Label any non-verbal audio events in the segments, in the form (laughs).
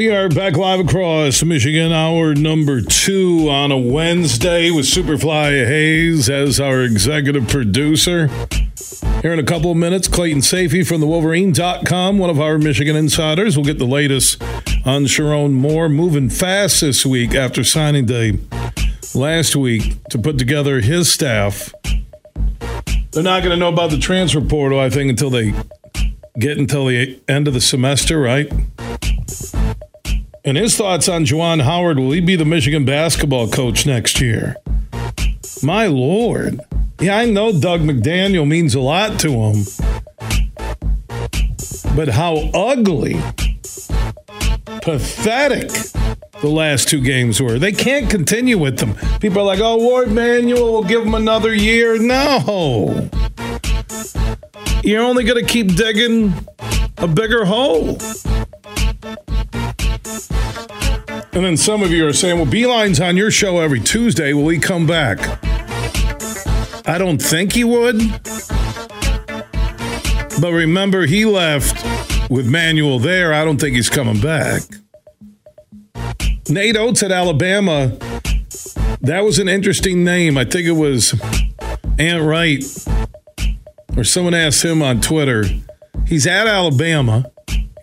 We are back live across Michigan, hour number two on a Wednesday with Superfly Hayes as our executive producer. Here in a couple of minutes, Clayton Sayfie from the Wolverine.com, one of our Michigan insiders, will get the latest on Sherrone Moore moving fast this week after signing day last week to put together his staff. They're not going to know about the transfer portal, I think, until they get until the end of the semester, right? And his thoughts on Juwan Howard will he be the Michigan basketball coach next year? My Lord. Yeah, I know Dug McDaniel means a lot to him. But how ugly, pathetic the last two games were. They can't continue with them. People are like, oh, Warde Manuel will give them another year. No. You're only going to keep digging a bigger hole. And then some of you are saying, well, Beilein's on your show every Tuesday. Will he come back? I don't think he would. But remember, he left with Manuel there. I don't think he's coming back. Nate Oats at Alabama. That was an interesting name. I think it was Ant Wright, or someone asked him on Twitter. He's at Alabama.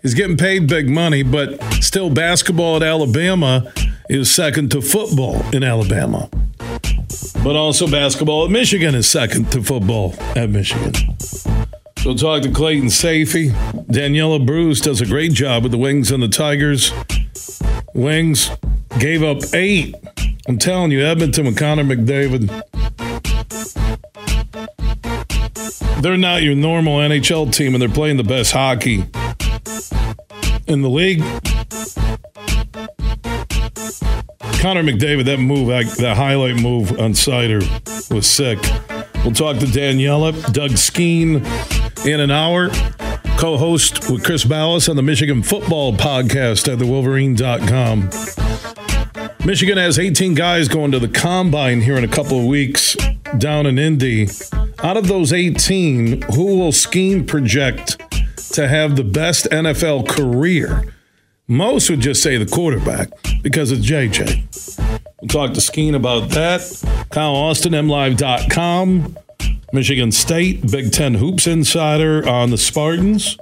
He's getting paid big money, but still, basketball at Alabama is second to football in Alabama. But also, basketball at Michigan is second to football at Michigan. So, talk to Clayton Sayfie. Daniela Bruce does a great job with the Wings and the Tigers. Wings gave up eight. I'm telling you, Edmonton with Connor McDavid. They're not your normal NHL team, and they're playing the best hockey in the league. Connor McDavid, that move, that highlight move on Seider was sick. We'll talk to Daniela, Doug Skene in an hour. Co host with Chris Balas on the Michigan Football Podcast at thewolverine.com. Michigan has 18 guys going to the combine here in a couple of weeks down in Indy. Out of those 18, who will Skene project to have the best NFL career? Most would just say the quarterback because it's JJ. We'll talk to Skene about that. Kyle Austin, MLive.com. Michigan State, Big Ten Hoops Insider on the Spartans.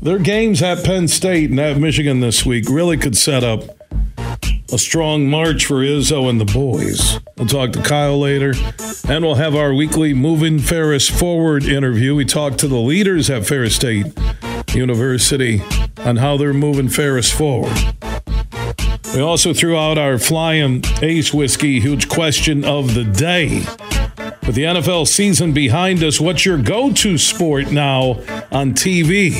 Their games at Penn State and at Michigan this week really could set up a strong march for Izzo and the boys. We'll talk to Kyle later, and we'll have our weekly Moving Ferris Forward interview. We talk to the leaders at Ferris State University on how they're moving Ferris forward. We also threw out our Flying Ace Whiskey huge question of the day. With the NFL season behind us, what's your go to sport now on TV?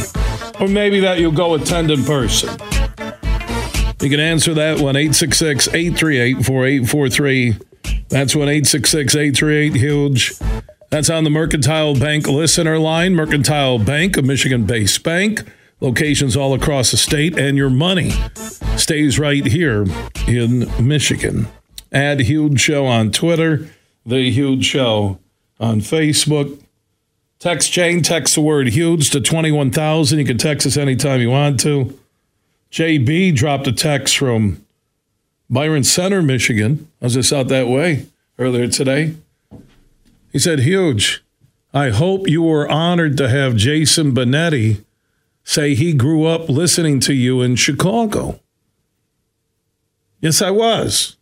Or maybe that you'll go attend in person. You can answer that one 866 838 4843. That's one 866 838 huge. That's on the Mercantile Bank listener line. Mercantile Bank, a Michigan based bank, locations all across the state, and your money stays right here in Michigan. Add Huge Show on Twitter the Huge Show on Facebook. Text chain, text the word huge to 21,000. You can text us anytime you want to. JB dropped a text from Byron Center, Michigan. I was just out that way earlier today. He said, Huge, I hope you were honored to have Jason Benetti say he grew up listening to you in Chicago. Yes, I was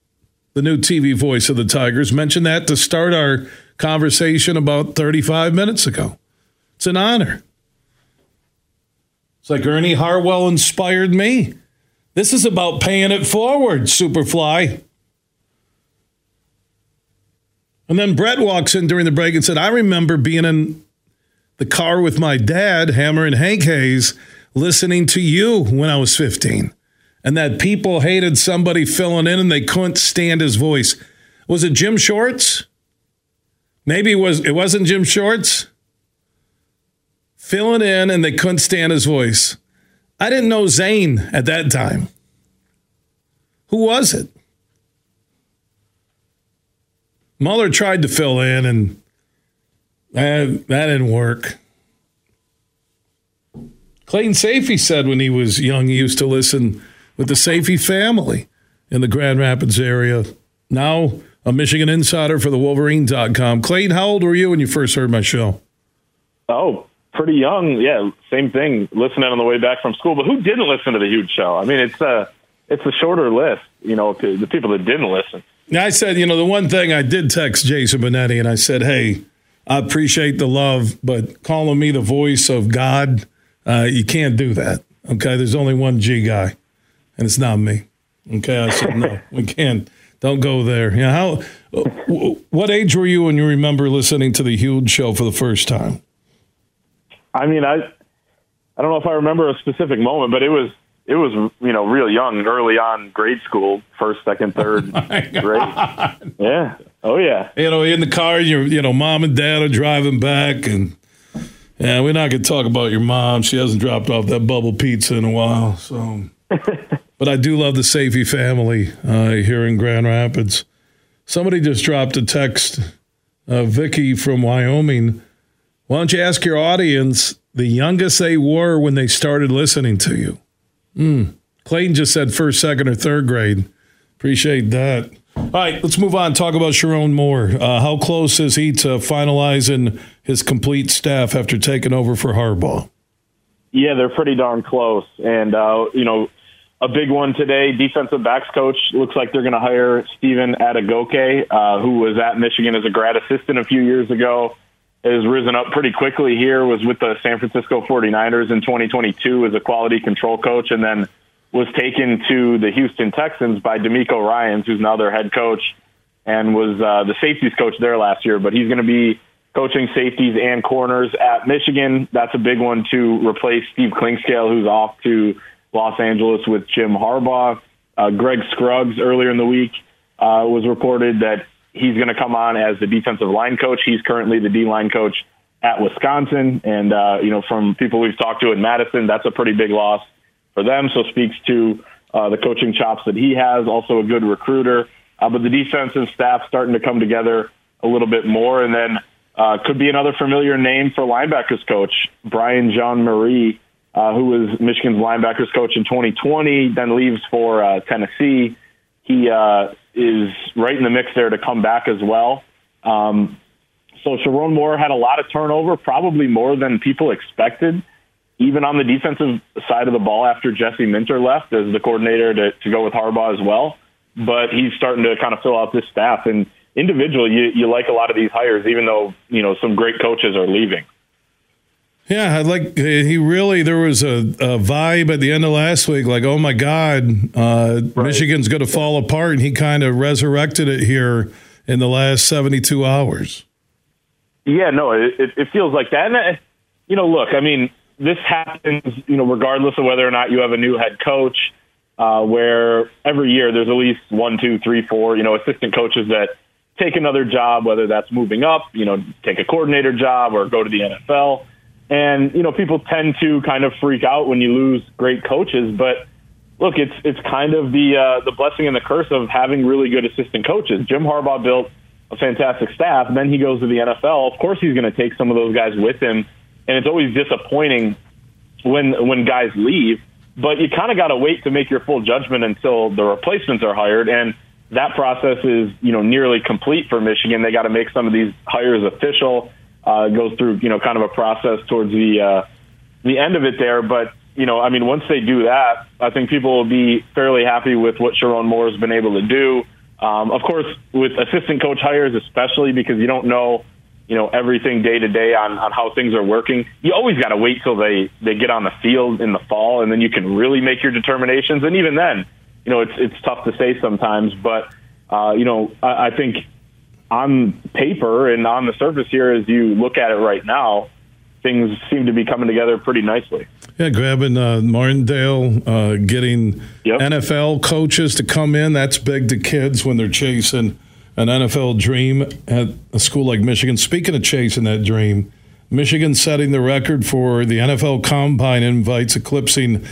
the new TV voice of the Tigers, mentioned that to start our conversation about 35 minutes ago. It's an honor. It's like Ernie Harwell inspired me. This is about paying it forward, Superfly. And then Brett walks in during the break and said, I remember being in the car with my dad, Hammer and Hank Hayes, listening to you when I was 15. And that people hated somebody filling in and they couldn't stand his voice. Was it Jim Shorts? Maybe it was it wasn't Jim Shorts? Filling in and they couldn't stand his voice. I didn't know Zane at that time. Who was it? Muller tried to fill in and that, that didn't work. Clayton Sayfie said when he was young, he used to listen with the Sayfie family in the Grand Rapids area. Now, a Michigan insider for the Wolverine.com. Clayton, how old were you when you first heard my show? Oh, pretty young. Yeah, same thing. Listening on the way back from school. But who didn't listen to the huge show? I mean, it's a it's a shorter list. You know, the people that didn't listen. I said, you know, the one thing I did text Jason Benetti, and I said, hey, I appreciate the love, but calling me the voice of God, uh, you can't do that. Okay, there's only one G guy, and it's not me. Okay, I said no, we can't. Don't go there. Yeah, how? What age were you when you remember listening to the Huge Show for the first time? I mean, I I don't know if I remember a specific moment, but it was it was you know real young, early on grade school, first, second, third (laughs) oh grade. Yeah. Oh yeah. You know, in the car, you you know, mom and dad are driving back, and yeah, we're not gonna talk about your mom. She hasn't dropped off that bubble pizza in a while, so. (laughs) but I do love the Sayfie family uh, here in Grand Rapids. Somebody just dropped a text, uh, Vicky from Wyoming. Why don't you ask your audience the youngest they were when they started listening to you? Mm. Clayton just said first, second, or third grade. Appreciate that. All right, let's move on. Talk about Sherrone Moore. Uh, how close is he to finalizing his complete staff after taking over for Harbaugh? Yeah, they're pretty darn close. And, uh, you know, a big one today, defensive backs coach. Looks like they're going to hire Stephen Adegoke, uh, who was at Michigan as a grad assistant a few years ago. Has risen up pretty quickly here, was with the San Francisco 49ers in 2022 as a quality control coach, and then was taken to the Houston Texans by DeMeco Ryans, who's now their head coach, and was uh, the safeties coach there last year. But he's going to be coaching safeties and corners at Michigan. That's a big one to replace Steve Clinkscale, who's off to Los Angeles with Jim Harbaugh. Uh, Greg Scruggs earlier in the week uh, was reported that he's going to come on as the defensive line coach. He's currently the D line coach at Wisconsin, and uh, you know from people we've talked to in Madison, that's a pretty big loss for them. So speaks to uh, the coaching chops that he has. Also a good recruiter, uh, but the defensive staff starting to come together a little bit more, and then uh, could be another familiar name for linebackers coach Brian Jean-Mary, uh, who was Michigan's linebackers coach in 2020, then leaves for uh, Tennessee. He uh, is right in the mix there to come back as well. Um, so Sherrone Moore had a lot of turnover, probably more than people expected even on the defensive side of the ball after Jesse Minter left as the coordinator to, to go with Harbaugh as well. But he's starting to kind of fill out this staff. And individually, you, you like a lot of these hires, even though, you know, some great coaches are leaving. Yeah, I like he really. There was a, a, vibe at the end of last week, like, oh my God, uh, right. Michigan's going to fall apart, and he kind of resurrected it here in the last seventy-two hours. Yeah, no, it, it feels like that. And uh, you know, look, I mean, this happens, you know, regardless of whether or not you have a new head coach, uh, where every year there's at least one, two, three, four, you know, assistant coaches that take another job, whether that's moving up, you know, take a coordinator job or go to the NFL. And, you know, people tend to kind of freak out when you lose great coaches, but look, it's it's kind of the uh, the blessing and the curse of having really good assistant coaches. Jim Harbaugh built a fantastic staff, then he goes to the NFL. Of course, he's going to take some of those guys with him and it's always disappointing when when guys leave. But you kind of got to wait to make your full judgment until the replacements are hired, and that process is you know nearly complete for Michigan. They got to make some of these hires official. Uh, goes through you know kind of a process towards the uh, the end of it there, but you know, I mean, once they do that, I think people will be fairly happy with what Sherrone Moore has been able to do. Um, of course, with assistant coach hires, especially because you don't know you know everything day to day on on how things are working. You always got to wait till they they get on the field in the fall, and then you can really make your determinations. And even then, you know, it's it's tough to say sometimes. But uh, you know, I, I think on paper and on the surface here, as you look at it right now, things seem to be coming together pretty nicely. Yeah, grabbing uh, Martindale, uh, getting Yep. NFL coaches to come in. That's big to kids when they're chasing an NFL dream at a school like Michigan. Speaking of chasing that dream, Michigan setting the record for the NFL Combine invites, eclipsing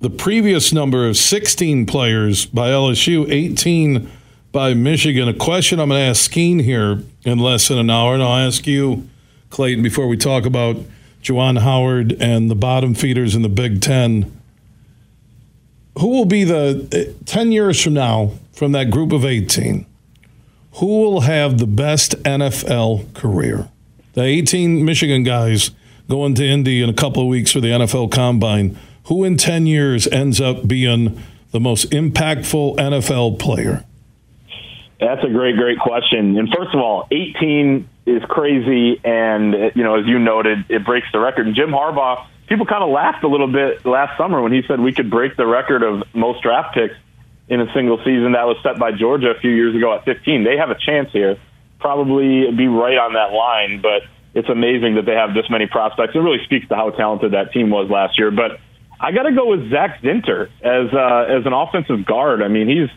the previous number of 16 players by LSU, 18 by Michigan. A question I'm going to ask Skene here in less than an hour, and I'll ask you, Clayton, before we talk about Juwan Howard and the bottom feeders in the Big Ten. Who will be the uh, 10 years from now from that group of 18? Who will have the best NFL career? The 18 Michigan guys going to Indy in a couple of weeks for the NFL Combine. Who in 10 years ends up being the most impactful NFL player? That's a great, great question. And first of all, 18 is crazy, and you know, as you noted, it breaks the record. And Jim Harbaugh, people kind of laughed a little bit last summer when he said we could break the record of most draft picks in a single season that was set by Georgia a few years ago at 15. They have a chance here, probably be right on that line, but it's amazing that they have this many prospects. It really speaks to how talented that team was last year. But I got to go with Zach Zinter as uh, as an offensive guard. I mean, he's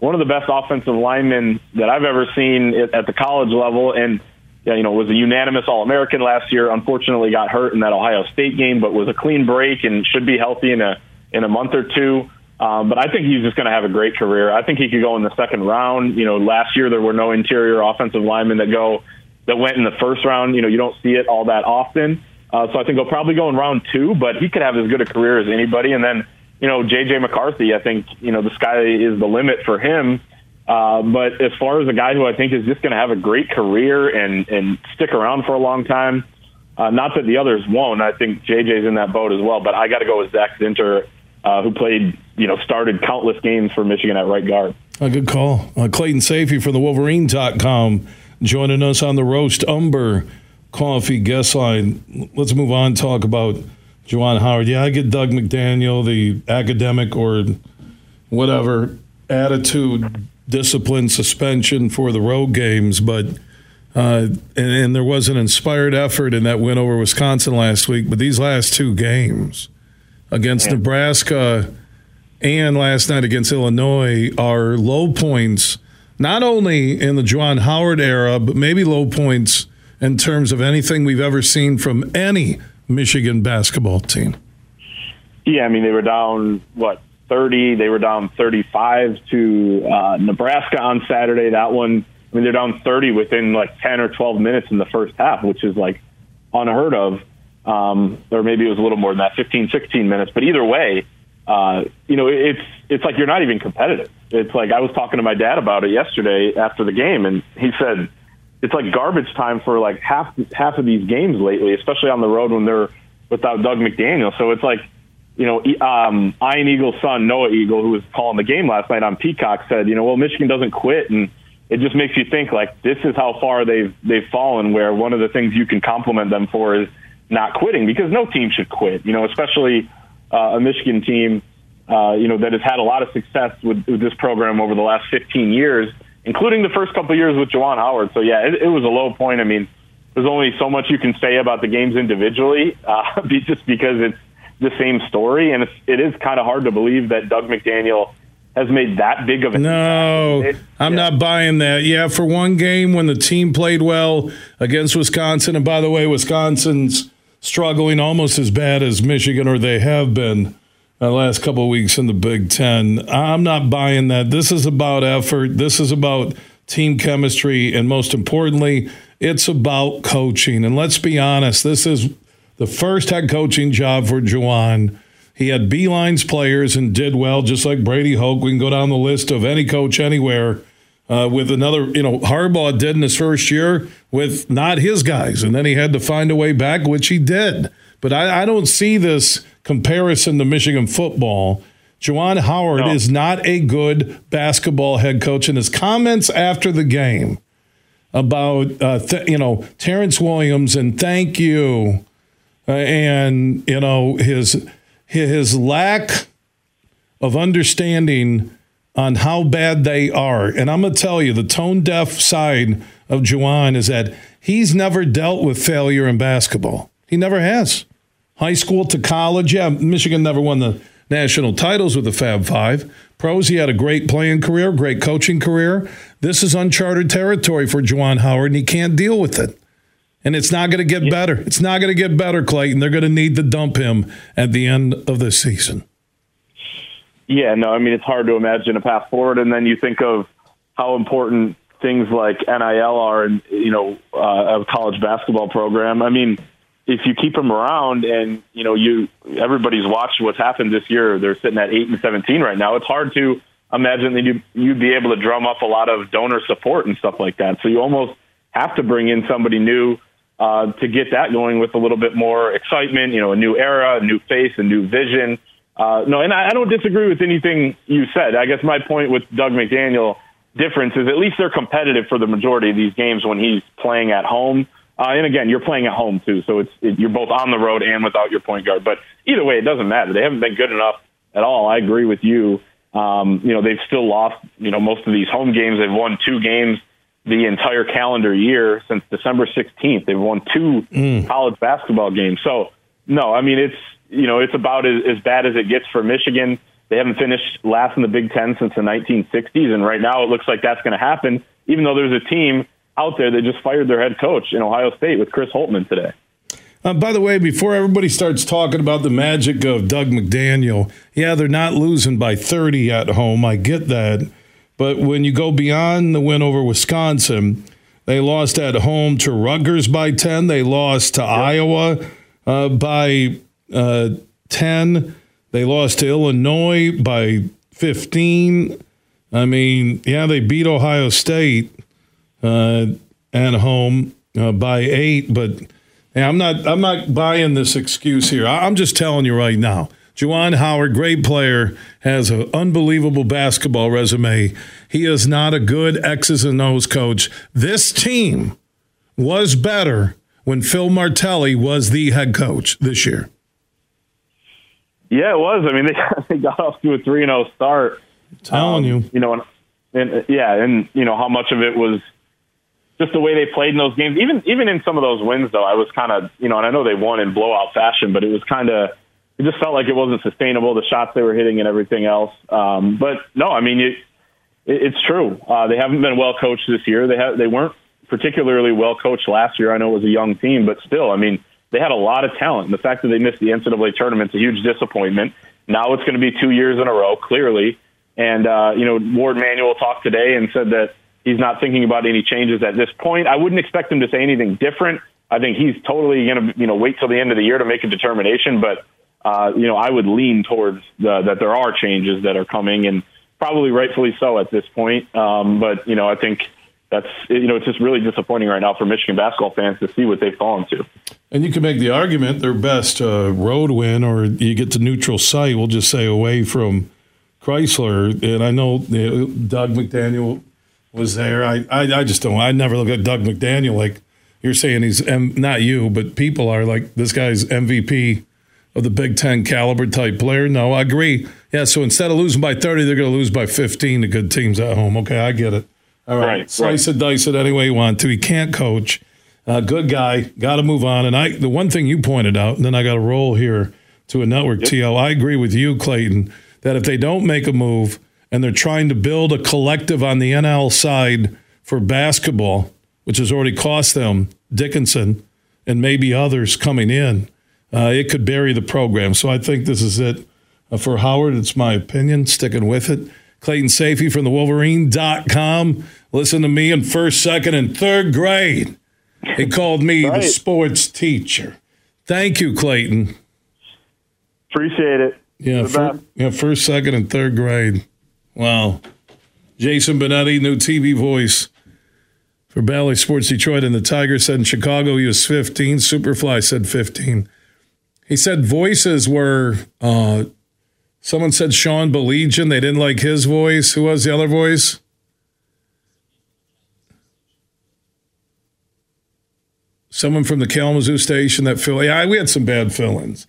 one of the best offensive linemen that I've ever seen at the college level, and you know was a unanimous All American last year. Unfortunately, got hurt in that Ohio State game, but was a clean break and should be healthy in a in a month or two. Um, but I think he's just going to have a great career. I think he could go in the second round. You know, last year there were no interior offensive linemen that go that went in the first round. You know, you don't see it all that often. Uh, so I think he'll probably go in round two, but he could have as good a career as anybody. And then, you know, JJ McCarthy, I think, you know, the sky is the limit for him. Uh, but as far as a guy who I think is just going to have a great career and, and stick around for a long time, uh, not that the others won't. I think JJ's in that boat as well, but I got to go with Zach Zinter, uh, who played, you know, started countless games for Michigan at right guard. A good call. Uh, Clayton Sayfie from the Wolverine.com joining us on the Roast Umber Coffee guest line. Let's move on talk about Juwan Howard. Yeah, I get Dug McDaniel, the academic or whatever attitude, discipline, suspension for the road games, but uh, and, and there was an inspired effort in that win over Wisconsin last week. But these last two games against Nebraska and last night against Illinois are low points, not only in the Juwan Howard era, but maybe low points in terms of anything we've ever seen from any Michigan basketball team. Yeah, I mean they were down what thirty. They were down thirty-five to uh, Nebraska on Saturday. That one, I mean they're down thirty within like ten or twelve minutes in the first half, which is like unheard of. Um, or maybe it was a little more than that, 15, 16 minutes. But either way, uh, you know, it's it's like you're not even competitive. It's like I was talking to my dad about it yesterday after the game, and he said it's like garbage time for like half half of these games lately, especially on the road when they're without Dug McDaniel. So it's like, you know, um, Ian Eagle's son Noah Eagle, who was calling the game last night on Peacock, said, you know, well Michigan doesn't quit, and it just makes you think like this is how far they've they've fallen. Where one of the things you can compliment them for is not quitting, because no team should quit. You know, especially uh, a Michigan team, uh, you know, that has had a lot of success with, with this program over the last 15 years including the first couple of years with Juwan Howard. So yeah, it, it, was a low point. I mean, there's only so much you can say about the games individually, uh, (laughs) just because it's the same story, and it's, it is kind of hard to believe that Dug McDaniel has made that big of a no. It, I'm yeah. not buying that. Yeah, for one game when the team played well against Wisconsin, and by the way, Wisconsin's struggling almost as bad as Michigan, or they have been the last couple of weeks in the Big Ten. I'm not buying that. This is about effort. This is about team chemistry. And most importantly, it's about coaching. And let's be honest, this is the first head coaching job for Juwan. He had Beilein's players and did well, just like Brady Hoke. We can go down the list of any coach anywhere. Uh, with another, you know, Harbaugh did in his first year with not his guys, and then he had to find a way back, which he did. But I, I don't see this comparison to Michigan football. Juwan Howard no. is not a good basketball head coach, and his comments after the game about uh, th- you know Terrance Williams and thank you, uh, and you know his his lack of understanding on how bad they are. And I'm gonna tell you, the tone deaf side of Juwan is that he's never dealt with failure in basketball. He never has. High school to college, yeah, Michigan never won the national titles with the Fab Five. Pros, he had a great playing career, great coaching career. This is uncharted territory for Juwan Howard, and he can't deal with it. And it's not going to get better. It's not going to get better, Clayton. They're going to need to dump him at the end of the season. Yeah, no, I mean, it's hard to imagine a path forward. And then you think of how important things like NIL are and, you know, uh, a college basketball program. I mean, if you keep them around and, you know, you everybody's watched what's happened this year, they're sitting at 8 and 17 right now. It's hard to imagine that you, you'd be able to drum up a lot of donor support and stuff like that. So you almost have to bring in somebody new uh, to get that going with a little bit more excitement, you know, a new era, a new face, a new vision. Uh, no, and I, I don't disagree with anything you said. I guess my point with Dug McDaniel difference is at least they're competitive for the majority of these games when he's playing at home. Uh, and again, you're playing at home too, so it's it, you're both on the road and without your point guard. But either way, it doesn't matter. They haven't been good enough at all. I agree with you. Um, you know, they've still lost. You know, most of these home games. They've won two games the entire calendar year since December 16th. They've won two mm. college basketball games. So, no, I mean, it's, you know, it's about as, as bad as it gets for Michigan. They haven't finished last in the Big Ten since the 1960s. And right now it looks like that's going to happen, even though there's a team out there that just fired their head coach in Ohio State with Chris Holtmann today. Uh, by the way, before everybody starts talking about the magic of Dug McDaniel, yeah, they're not losing by 30 at home. I get that. But when you go beyond the win over Wisconsin, they lost at home to Rutgers by 10. They lost to yep. Iowa uh, by uh, 10. They lost to Illinois by 15. I mean, yeah, they beat Ohio State at home uh, by eight, but yeah, I'm not. I'm not buying this excuse here. I'm just telling you right now. Juwan Howard, great player, has an unbelievable basketball resume. He is not a good X's and O's coach. This team was better when Phil Martelli was the head coach this year. Yeah, it was. I mean, they, (laughs) they got off to a 3 0 start. I'm telling um, you. You know, and, and yeah, and, you know, how much of it was just the way they played in those games. Even even in some of those wins, though, I was kind of, you know, and I know they won in blowout fashion, but it was kind of it just felt like it wasn't sustainable. The shots they were hitting and everything else. Um, but no, I mean it, it, it's true. Uh, they haven't been well coached this year. They have they weren't particularly well coached last year. I know it was a young team, but still, I mean they had a lot of talent. And the fact that they missed the NCAA tournament is a huge disappointment. Now it's going to be two years in a row, clearly. And uh, you know, Warde Manuel talked today and said that he's not thinking about any changes at this point. I wouldn't expect him to say anything different. I think he's totally going to you know wait till the end of the year to make a determination, but uh, you know, I would lean towards the, that there are changes that are coming, and probably rightfully so at this point. Um, but you know, I think that's you know, it's just really disappointing right now for Michigan basketball fans to see what they've fallen to. And you can make the argument their best uh, road win, or you get to neutral site. We'll just say away from Crisler. And I know Dug McDaniel was there. I, I, I just don't. I never look at Dug McDaniel like you're saying he's M- not you, but people are like this guy's MVP of the Big Ten caliber type player. No, I agree. Yeah, so instead of losing by 30, they're going to lose by 15 to good teams at home. Okay, I get it. All right. right Slice right. it, dice it any way you want to. He can't coach. Uh, good guy. Got to move on. And I, the one thing you pointed out, and then I got to roll here to a network yep. TL. I agree with you, Clayton, that if they don't make a move and they're trying to build a collective on the NL side for basketball, which has already cost them Dickinson and maybe others coming in, uh, it could bury the program. So I think this is it uh, for Howard. It's my opinion, sticking with it. Clayton Sayfie from the Wolverine.com. Listen to me in first, second, and third grade. He called me right. the sports teacher. Thank you, Clayton. Appreciate it. Yeah, fir- yeah, first, second, and third grade. Wow. Jason Benetti, new TV voice for Bally Sports Detroit, and the Tigers said in Chicago he was 15. Superfly said 15. He said voices were. Uh, someone said Sean Baligian. They didn't like his voice. Who was the other voice? Someone from the Kalamazoo station that fill. Yeah, we had some bad fill-ins.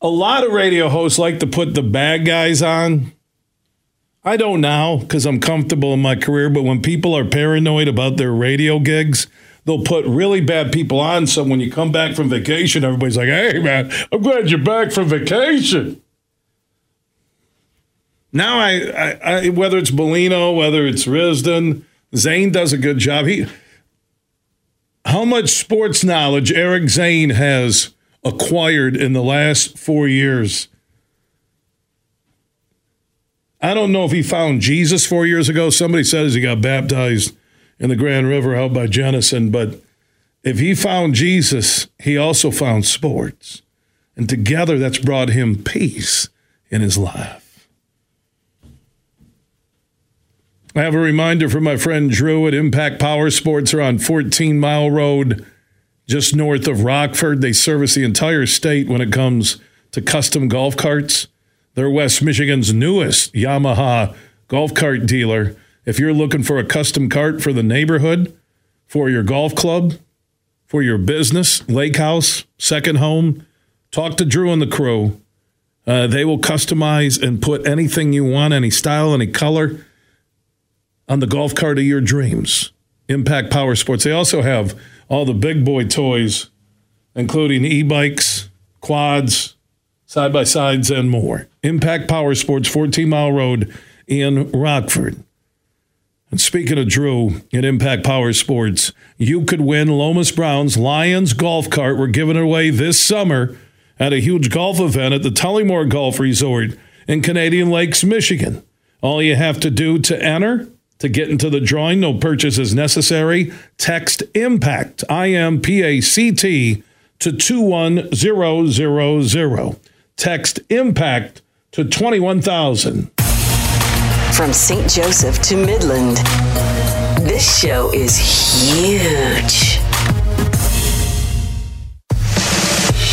A lot of radio hosts like to put the bad guys on. I don't now because I'm comfortable in my career, but when people are paranoid about their radio gigs, they'll put really bad people on. So when you come back from vacation, everybody's like, "Hey, man, I'm glad you're back from vacation." Now, I, I, I whether it's Bellino, whether it's Risdon, Zane does a good job. He, how much sports knowledge Eric Zane has acquired in the last four years. I don't know if he found Jesus four years ago. Somebody says he got baptized in the Grand River out by Jenison, but if he found Jesus, he also found sports. And together that's brought him peace in his life. I have a reminder from my friend Drew at Impact Power Sports. are on 14 Mile Road just north of Rockford. They service the entire state when it comes to custom golf carts. They're West Michigan's newest Yamaha golf cart dealer. If you're looking for a custom cart for the neighborhood, for your golf club, for your business, lake house, second home, talk to Drew and the crew. Uh, they will customize and put anything you want, any style, any color on the golf cart of your dreams. Impact Power Sports. They also have all the big boy toys, including e bikes, quads, side by sides, and more. Impact Power Sports, 14 Mile Road in Rockford. And speaking of Drew at Impact Power Sports, you could win Lomas Brown's Lions golf cart. We're giving it away this summer at a huge golf event at the Tullymore Golf Resort in Canadian Lakes, Michigan. All you have to do to enter to get into the drawing, no purchase is necessary. Text IMPACT, I M P A C T, to 21000. Text IMPACT to 21,000. From St. Joseph to Midland, this show is huge.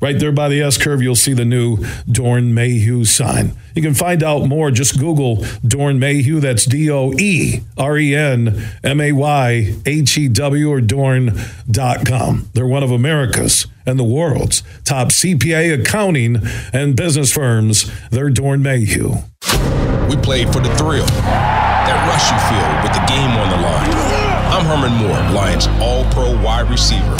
Right there by the S curve, you'll see the new Doeren Mayhew sign. You can find out more. Just Google Doeren Mayhew. That's D O E R E N M A Y H E W or Doeren.com. They're one of America's and the world's top CPA accounting and business firms. They're Doeren Mayhew. We played for the thrill, that rush you feel with the game on the line. I'm Herman Moore, Lions All Pro wide receiver.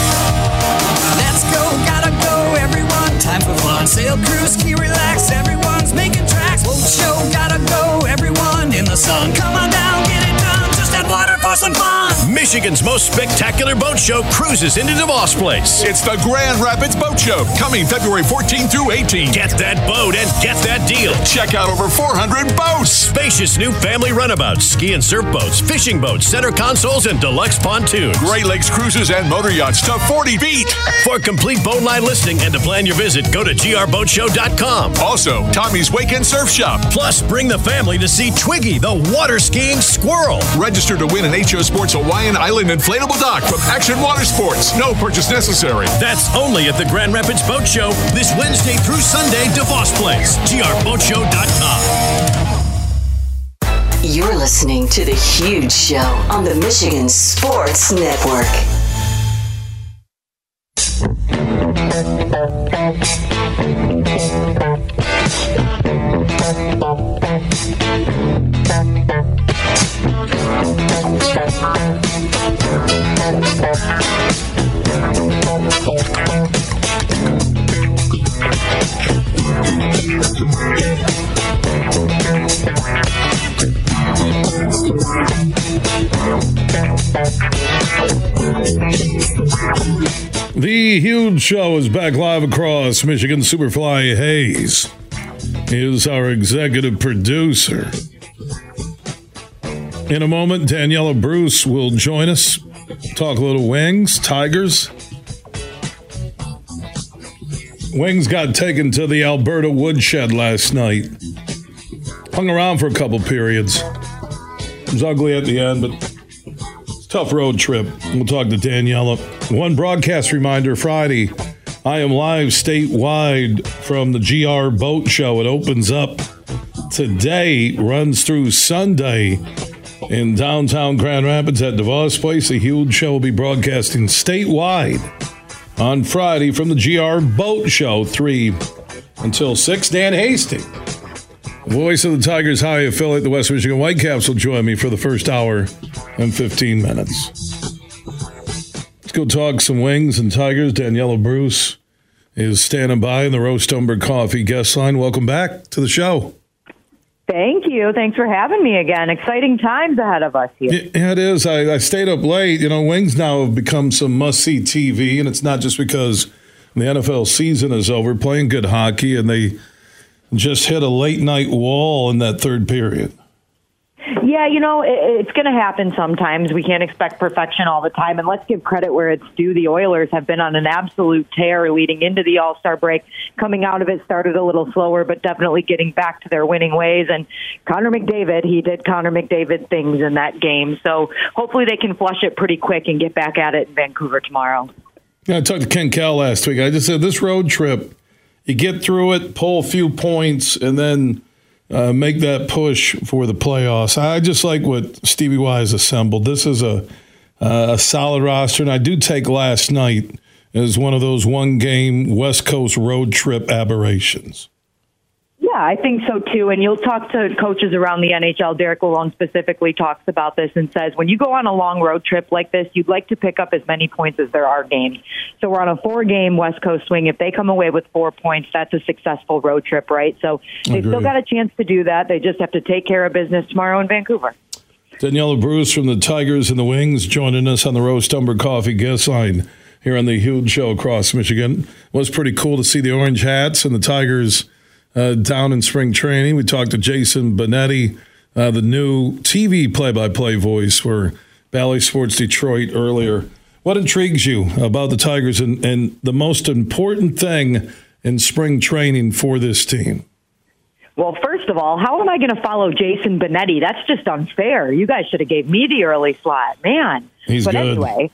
Go, gotta go, everyone. Time for fun. Sail cruise, ski relax. Everyone's making tracks. Boat show, gotta go, everyone. In the sun, come on down, get it done. Just for some fun. Michigan's most spectacular boat show cruises into DeVos Place. It's the Grand Rapids Boat Show, coming February 14 through 18. Get that boat and get that deal. Check out over 400 boats. Spacious new family runabouts, ski and surf boats, fishing boats, center consoles, and deluxe pontoons. Great Lakes cruises and motor yachts to 40 feet. For complete boat line listing and to plan your visit, go to grboatshow.com. Also, Tommy's Wake and Surf Shop. Plus, bring the family to see Twiggy, the water skiing squirrel. Register to win an HO Sports Hawaiian Island inflatable dock from Action Water Sports. No purchase necessary. That's only at the Grand Rapids Boat Show this Wednesday through Sunday, DeVos Place. GRBoatShow.com. You're listening to The Huge Show on the Michigan Sports Network. The huge show is back live across Michigan. Superfly Hayes is our executive producer. In a moment, Daniela Bruce will join us, talk a little wings, tigers. Wings got taken to the Alberta woodshed last night. Hung around for a couple periods. It was ugly at the end, but tough road trip. We'll talk to Daniela. One broadcast reminder Friday. I am live statewide from the GR Boat Show. It opens up today, runs through Sunday in downtown Grand Rapids at DeVos Place. The huge show will be broadcasting statewide on Friday from the GR Boat Show, 3 until 6. Dan Hastings, voice of the Tigers High affiliate, the West Michigan Whitecaps, will join me for the first hour and 15 minutes. Let's go talk some wings and tigers. Daniela Bruce is standing by in the Rose Stoneberg Coffee guest line. Welcome back to the show. Thank you. Thanks for having me again. Exciting times ahead of us here. Yeah, it is. I, I stayed up late. You know, Wings now have become some must see TV, and it's not just because the NFL season is over, playing good hockey, and they just hit a late night wall in that third period. Yeah, you know, it, it's going to happen sometimes. We can't expect perfection all the time. And let's give credit where it's due. The Oilers have been on an absolute tear leading into the All Star break. Coming out of it started a little slower, but definitely getting back to their winning ways. And Connor McDavid, he did Connor McDavid things in that game. So hopefully they can flush it pretty quick and get back at it in Vancouver tomorrow. Yeah, I talked to Ken Kal last week. I just said this road trip, you get through it, pull a few points, and then uh, make that push for the playoffs. I just like what Stevie has assembled. This is a a solid roster, and I do take last night as one of those one game West Coast road trip aberrations. Yeah, I think so too. And you'll talk to coaches around the NHL. Derek Lalonde specifically talks about this and says when you go on a long road trip like this, you'd like to pick up as many points as there are games. So we're on a four game West Coast swing. If they come away with four points, that's a successful road trip, right? So they've still got a chance to do that. They just have to take care of business tomorrow in Vancouver. Daniela Bruce from the Tigers and the Wings joining us on the Rose Stumber Coffee guest line here on the huge show across Michigan. It was pretty cool to see the orange hats and the Tigers uh, down in spring training. We talked to Jason Benetti, uh, the new TV play-by-play voice for Bally Sports Detroit earlier. What intrigues you about the Tigers and, and the most important thing in spring training for this team? Well, first of all, how am I going to follow Jason Benetti? That's just unfair. You guys should have gave me the early slot, man. He's but good. anyway,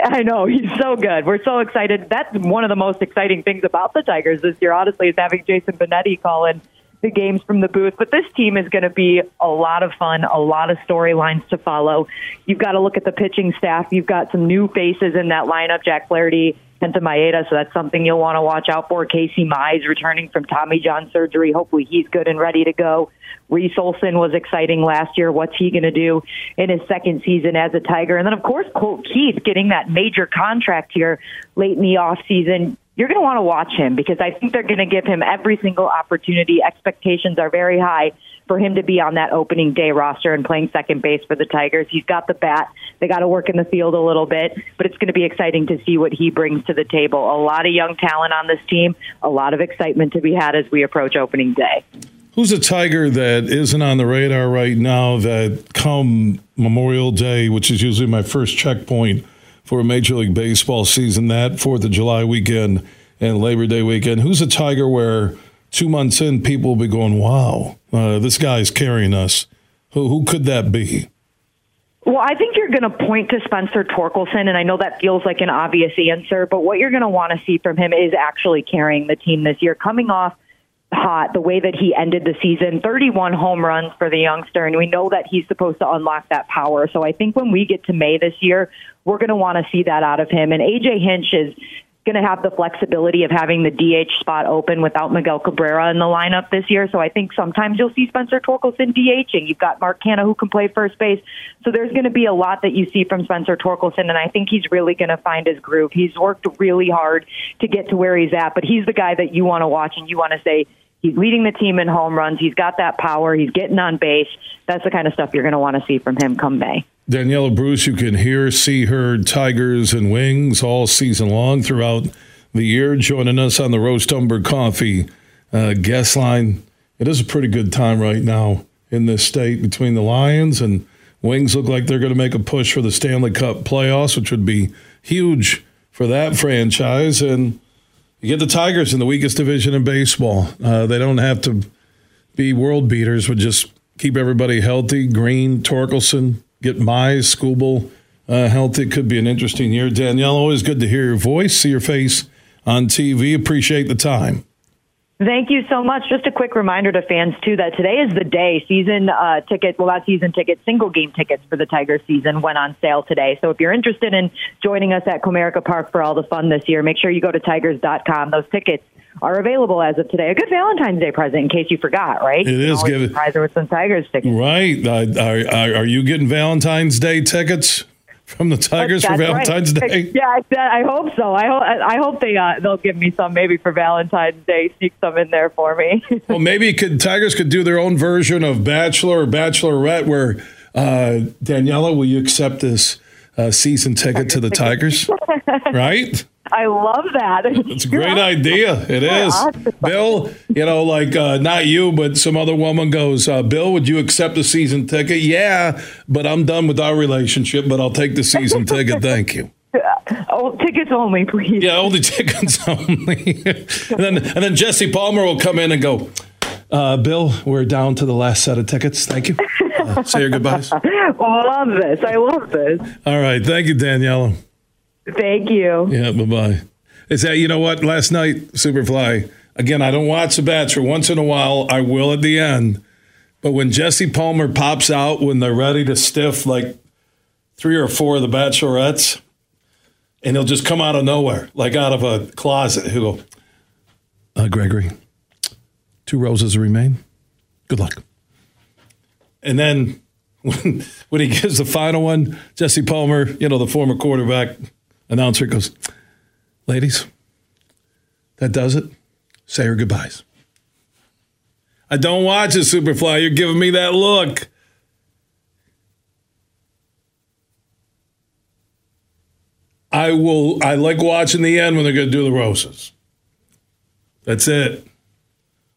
(laughs) I know he's so good. We're so excited. That's one of the most exciting things about the Tigers this year. Honestly, is having Jason Benetti call in the games from the booth. But this team is going to be a lot of fun, a lot of storylines to follow. You've got to look at the pitching staff. You've got some new faces in that lineup. Jack Flaherty. Kenta Maeda, so that's something you'll want to watch out for. Casey Mize returning from Tommy John surgery. Hopefully he's good and ready to go. Reese Olson was exciting last year. What's he going to do in his second season as a Tiger? And then, of course, Colt Keith getting that major contract here late in the off season. You're going to want to watch him because I think they're going to give him every single opportunity. Expectations are very high for him to be on that opening day roster and playing second base for the Tigers. He's got the bat. They got to work in the field a little bit, but it's going to be exciting to see what he brings to the table. A lot of young talent on this team, a lot of excitement to be had as we approach opening day. Who's a Tiger that isn't on the radar right now that come Memorial Day, which is usually my first checkpoint for a Major League Baseball season, that 4th of July weekend and Labor Day weekend? Who's a Tiger where two months in, people will be going, wow, uh, this guy's carrying us? Who, who could that be? Well, I think you're going to point to Spencer Torkelson, and I know that feels like an obvious answer, but what you're going to want to see from him is actually carrying the team this year, coming off hot the way that he ended the season. 31 home runs for the youngster and we know that he's supposed to unlock that power. So i think when we get to may this year we're going to want to see that out of him. And aj hinch is going to have the flexibility of having the DH spot open without Miguel Cabrera in the lineup this year. So I think sometimes you'll see Spencer Torkelson DHing. You've got Mark Canha who can play first base. So there's going to be a lot that you see from Spencer Torkelson, and I think he's really going to find his groove. He's worked really hard to get to where he's at, but he's the guy that you want to watch and you want to say, He's leading the team in home runs. He's got that power. He's getting on base. That's the kind of stuff you're going to want to see from him come May. Daniella Bruce, you can hear, see, her Tigers and Wings all season long throughout the year. Joining us on the Roast Umber Coffee uh, guest line. It is a pretty good time right now in this state between the Lions and Wings. Look like they're going to make a push for the Stanley Cup playoffs, which would be huge for that franchise. And you get the Tigers in the weakest division in baseball. Uh, they don't have to be world beaters, but just keep everybody healthy. Greene, Torkelson, get my Skubal uh, healthy. It could be an interesting year. Danielle, always good to hear your voice, see your face on TV. Appreciate the time. Thank you so much. Just a quick reminder to fans too that today is the day season uh, tickets, well not season tickets, single game tickets for the Tiger season went on sale today. So if you're interested in joining us at Comerica Park for all the fun this year, make sure you go to tigers.com. Those tickets are available as of today. A good Valentine's Day present, in case you forgot, right? It you is. Give it. Surprise her with some Tigers tickets. Right. Uh, are, are you getting Valentine's Day tickets? From the Tigers That's for Valentine's right. Day? (laughs) Yeah, I, I hope so. I hope I hope they uh, they'll give me some maybe for Valentine's Day. Sneak some in there for me. (laughs) well, maybe could Tigers could do their own version of Bachelor or Bachelorette, where uh, Daniella, will you accept this uh, season ticket to the (laughs) Tigers? right. I love that. (laughs) It's a great idea. It is. Bill, you know, like uh, not you, but some other woman goes, uh, Bill, would you accept the season ticket? Yeah, but I'm done with our relationship, but I'll take the season ticket. Thank you. (laughs) Oh, tickets only, please. Yeah, only tickets (laughs) only. and then and then Jesse Palmer will come in and go, uh, Bill, we're down to the last set of tickets. Thank you. Uh, say your goodbyes. I love this. I love this. All right. Thank you, Daniella. Thank you. Yeah, bye bye. Is that, you know what? Last night, Superfly, again, I don't watch The Bachelor. Once in a while, I will at the end. But when Jesse Palmer pops out when they're ready to stiff like three or four of the bachelorettes, and he'll just come out of nowhere, like out of a closet. He'll go, uh, Gregory, two roses remain. Good luck. And then when, (laughs) when he gives the final one, Jesse Palmer, you know, the former quarterback, announcer goes, Ladies, that does it. Say her goodbyes. I don't watch it, Superfly. You're giving me that look. I will. I like watching the end when they're going to do the roses. That's it.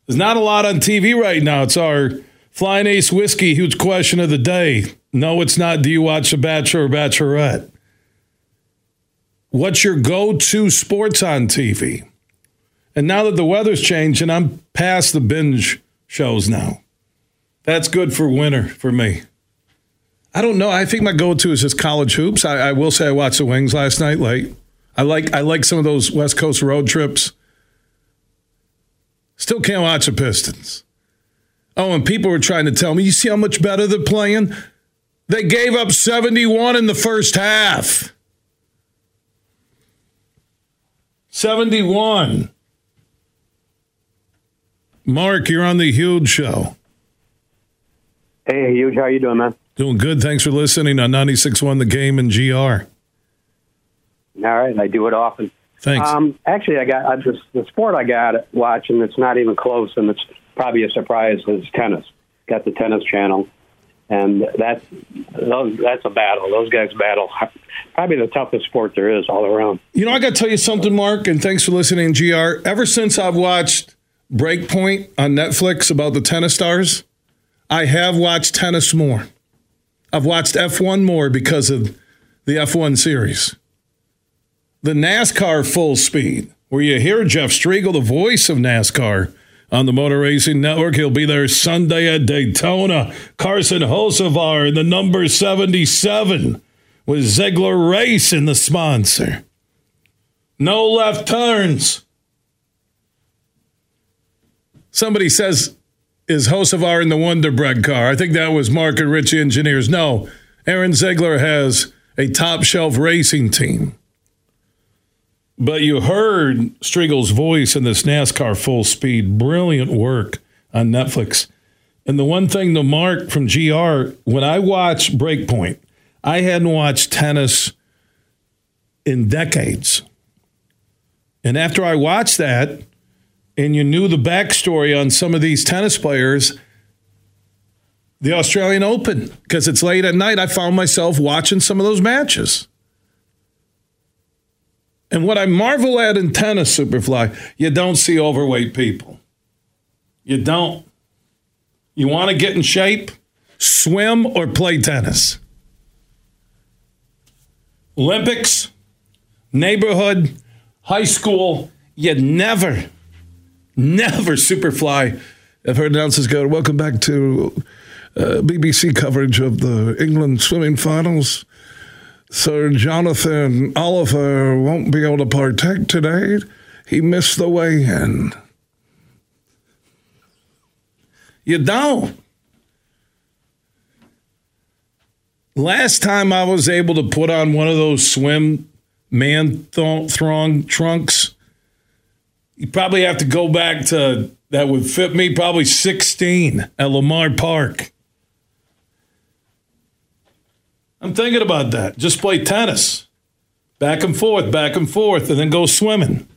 There's not a lot on TV right now. It's our Flying Ace Whiskey huge question of the day. No, it's not. Do you watch The Bachelor or Bachelorette? What's your go to sports on TV? And now that the weather's changed and I'm past the binge shows now, that's good for winter for me. I don't know. I think my go to is just college hoops. I, I, will say I watched the Wings last night late. I like I like some of those West Coast road trips. Still can't watch the Pistons. Oh, and people were trying to tell me, you see how much better they're playing? They gave up 71 in the first half. 71. Mark, you're on the Huge Show. Hey, Huge, how you doing, man? Doing good. Thanks for listening on 96.1 The Game and GR. All right, I do it often. Thanks. Um, actually, I got I just, the sport I got watching. It's not even close, and it's probably a surprise. Is tennis. Got the tennis channel, and that's that's a battle. Those guys battle. Probably the toughest sport there is all around. You know, I got to tell you something, Mark, and thanks for listening, GR. Ever since I've watched Breakpoint on Netflix about the tennis stars, I have watched tennis more. I've watched F1 more because of the F1 series. The NASCAR full speed, where you hear Jeff Striegle, the voice of NASCAR, on the Motor Racing Network. He'll be there Sunday at Daytona. Carson Hocevar in the number 77 with Zeigler Race in the sponsor. No left turns. Somebody says, is Hocevar in the Wonder Bread car? I think that was Mark and Richie Engineers. No, Aaron Zeigler has a top shelf racing team. But you heard Striegle's voice in this NASCAR full speed. Brilliant work on Netflix. And the one thing to mark from GR, when I watched Breakpoint, I hadn't watched tennis in decades. And after I watched that, and you knew the backstory on some of these tennis players, the Australian Open, because it's late at night, I found myself watching some of those matches. And what I marvel at in tennis, Superfly, you don't see overweight people. You don't. You want to get in shape? Swim or play tennis. Olympics, neighborhood, high school, you never, never Superfly. I've heard announcers go, Welcome back to uh, BBC coverage of the England swimming finals. Sir Jonathan Oliver won't be able to partake today. He missed the weigh in. You don't. Last time I was able to put on one of those swim man th- throng trunks, you probably have to go back to that would fit me probably 16 at Lamar Park. I'm thinking about that. Just play tennis. Back and forth, back and forth, and then go swimming.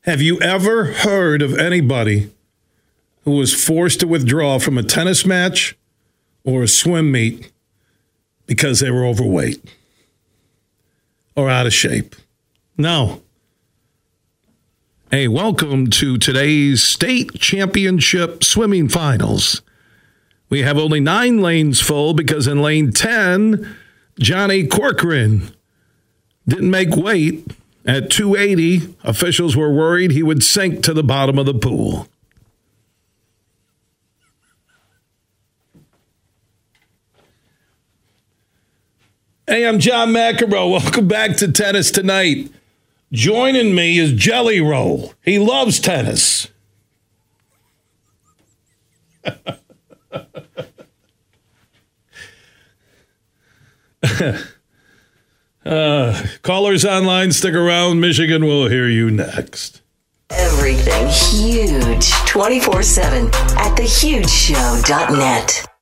Have you ever heard of anybody who was forced to withdraw from a tennis match or a swim meet because they were overweight or out of shape? No. Hey, welcome to today's state championship swimming finals. We have only nine lanes full because in lane 10, Johnny Corcoran didn't make weight. At 280, officials were worried he would sink to the bottom of the pool. Hey, I'm John McEnroe. Welcome back to Tennis Tonight. Joining me is Jelly Roll. He loves tennis. (laughs) (laughs) uh, callers online, stick around. Michigan will hear you next. Everything huge 24 7 at thehugeshow.net.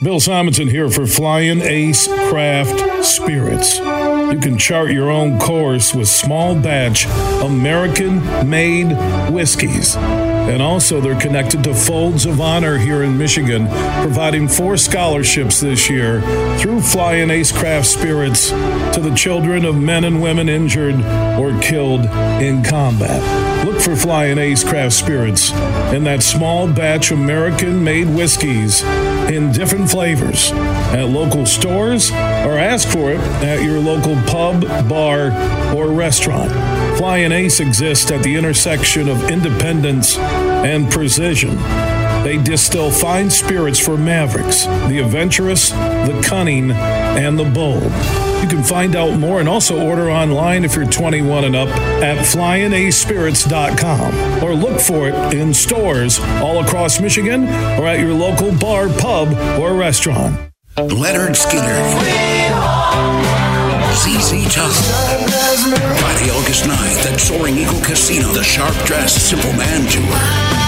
Bill Simonson here for Flying Ace Craft Spirits. You can chart your own course with small batch American made whiskeys. And also, they're connected to Folds of Honor here in Michigan, providing four scholarships this year through Flying Ace Craft Spirits to the children of men and women injured or killed in combat. Look for Flying Ace Craft Spirits and that small batch American made whiskeys in different flavors at local stores or ask for it at your local pub, bar, or restaurant. Fly Flying Ace exists at the intersection of independence and precision. They distill fine spirits for mavericks, the adventurous, the cunning, and the bold. You can find out more and also order online if you're 21 and up at flyingaspirits.com or look for it in stores all across Michigan or at your local bar, pub, or restaurant. Lynyrd Skynyrd. ZZ Top. Friday, August 9th at Soaring Eagle Casino, the Sharp Dressed Simple Man Tour.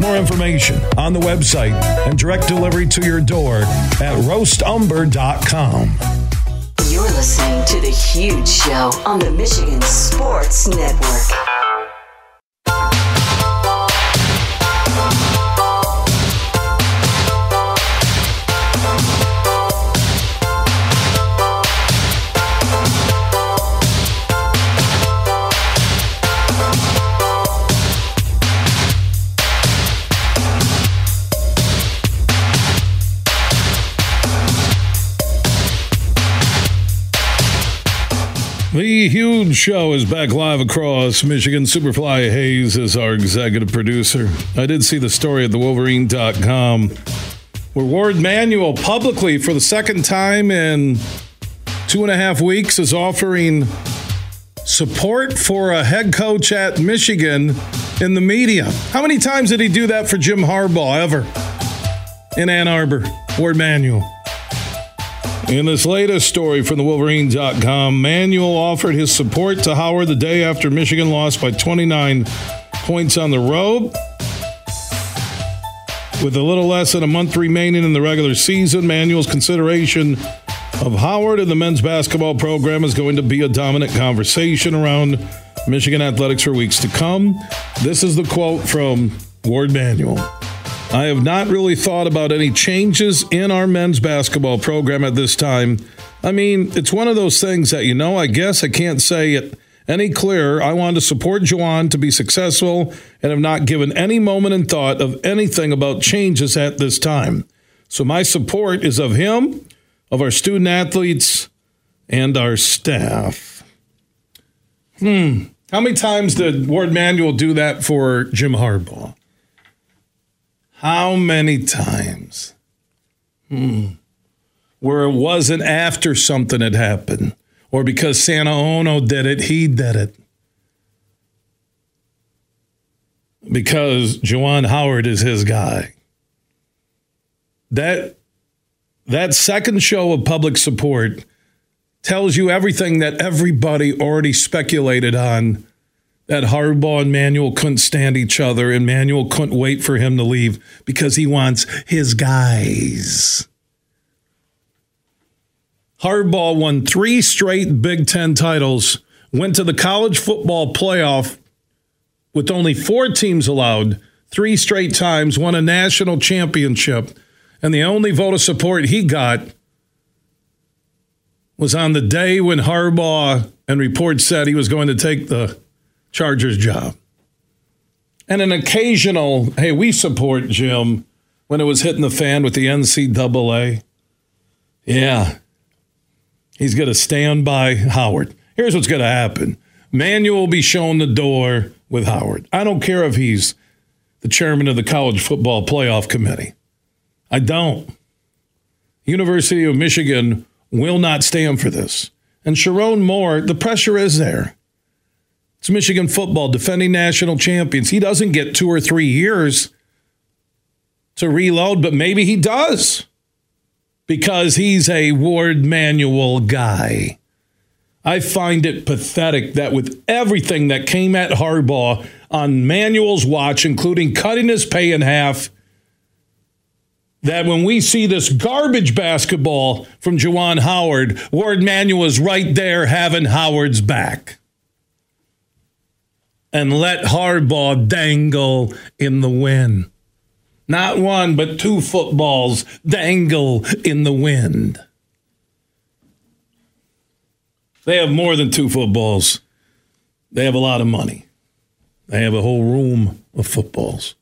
More information on the website and direct delivery to your door at roastumber.com. You're listening to The Huge Show on the Michigan Sports Network. The huge show is back live across Michigan. Superfly Hayes is our executive producer. I did see the story at thewolverine.com where Warde Manuel publicly, for the second time in two and a half weeks, is offering support for a head coach at Michigan in the media. How many times did he do that for Jim Harbaugh ever in Ann Arbor? Warde Manuel. In this latest story from the Wolverine.com, Manuel offered his support to Howard the day after Michigan lost by 29 points on the road. With a little less than a month remaining in the regular season, Manuel's consideration of Howard and the men's basketball program is going to be a dominant conversation around Michigan athletics for weeks to come. This is the quote from Warde Manuel. I have not really thought about any changes in our men's basketball program at this time. I mean, it's one of those things that, you know, I guess I can't say it any clearer. I want to support Juwan to be successful and have not given any moment in thought of anything about changes at this time. So my support is of him, of our student athletes, and our staff. Hmm. How many times did Warde Manuel do that for Jim Harbaugh? How many times? Hmm. Where it wasn't after something had happened, or because Santa Ono did it, he did it. Because Juwan Howard is his guy. That that second show of public support tells you everything that everybody already speculated on that Harbaugh and Manuel couldn't stand each other, and Manuel couldn't wait for him to leave because he wants his guys. Harbaugh won three straight Big Ten titles, went to the college football playoff with only four teams allowed, three straight times, won a national championship, and the only vote of support he got was on the day when Harbaugh and reports said he was going to take the Chargers job. And an occasional, hey, we support Jim when it was hitting the fan with the NCAA. Yeah. He's going to stand by Howard. Here's what's going to happen Manuel will be shown the door with Howard. I don't care if he's the chairman of the college football playoff committee. I don't. University of Michigan will not stand for this. And Sherrone Moore, the pressure is there. It's Michigan football, defending national champions. He doesn't get two or three years to reload, but maybe he does because he's a Warde Manuel guy. I find it pathetic that with everything that came at Harbaugh on Manuel's watch, including cutting his pay in half, that when we see this garbage basketball from Juwan Howard, Warde Manuel is right there having Howard's back and let Harbaugh dangle in the wind. Not one, but two footballs dangle in the wind. They have more than two footballs. They have a lot of money. They have a whole room of footballs.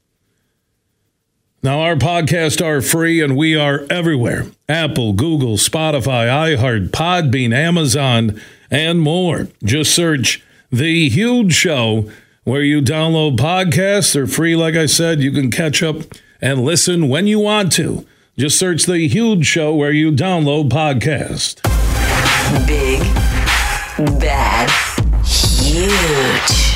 Now, our podcasts are free and we are everywhere Apple, Google, Spotify, iHeart, Podbean, Amazon, and more. Just search The Huge Show where you download podcasts. They're free, like I said. You can catch up and listen when you want to. Just search The Huge Show where you download podcast. Big, bad, huge.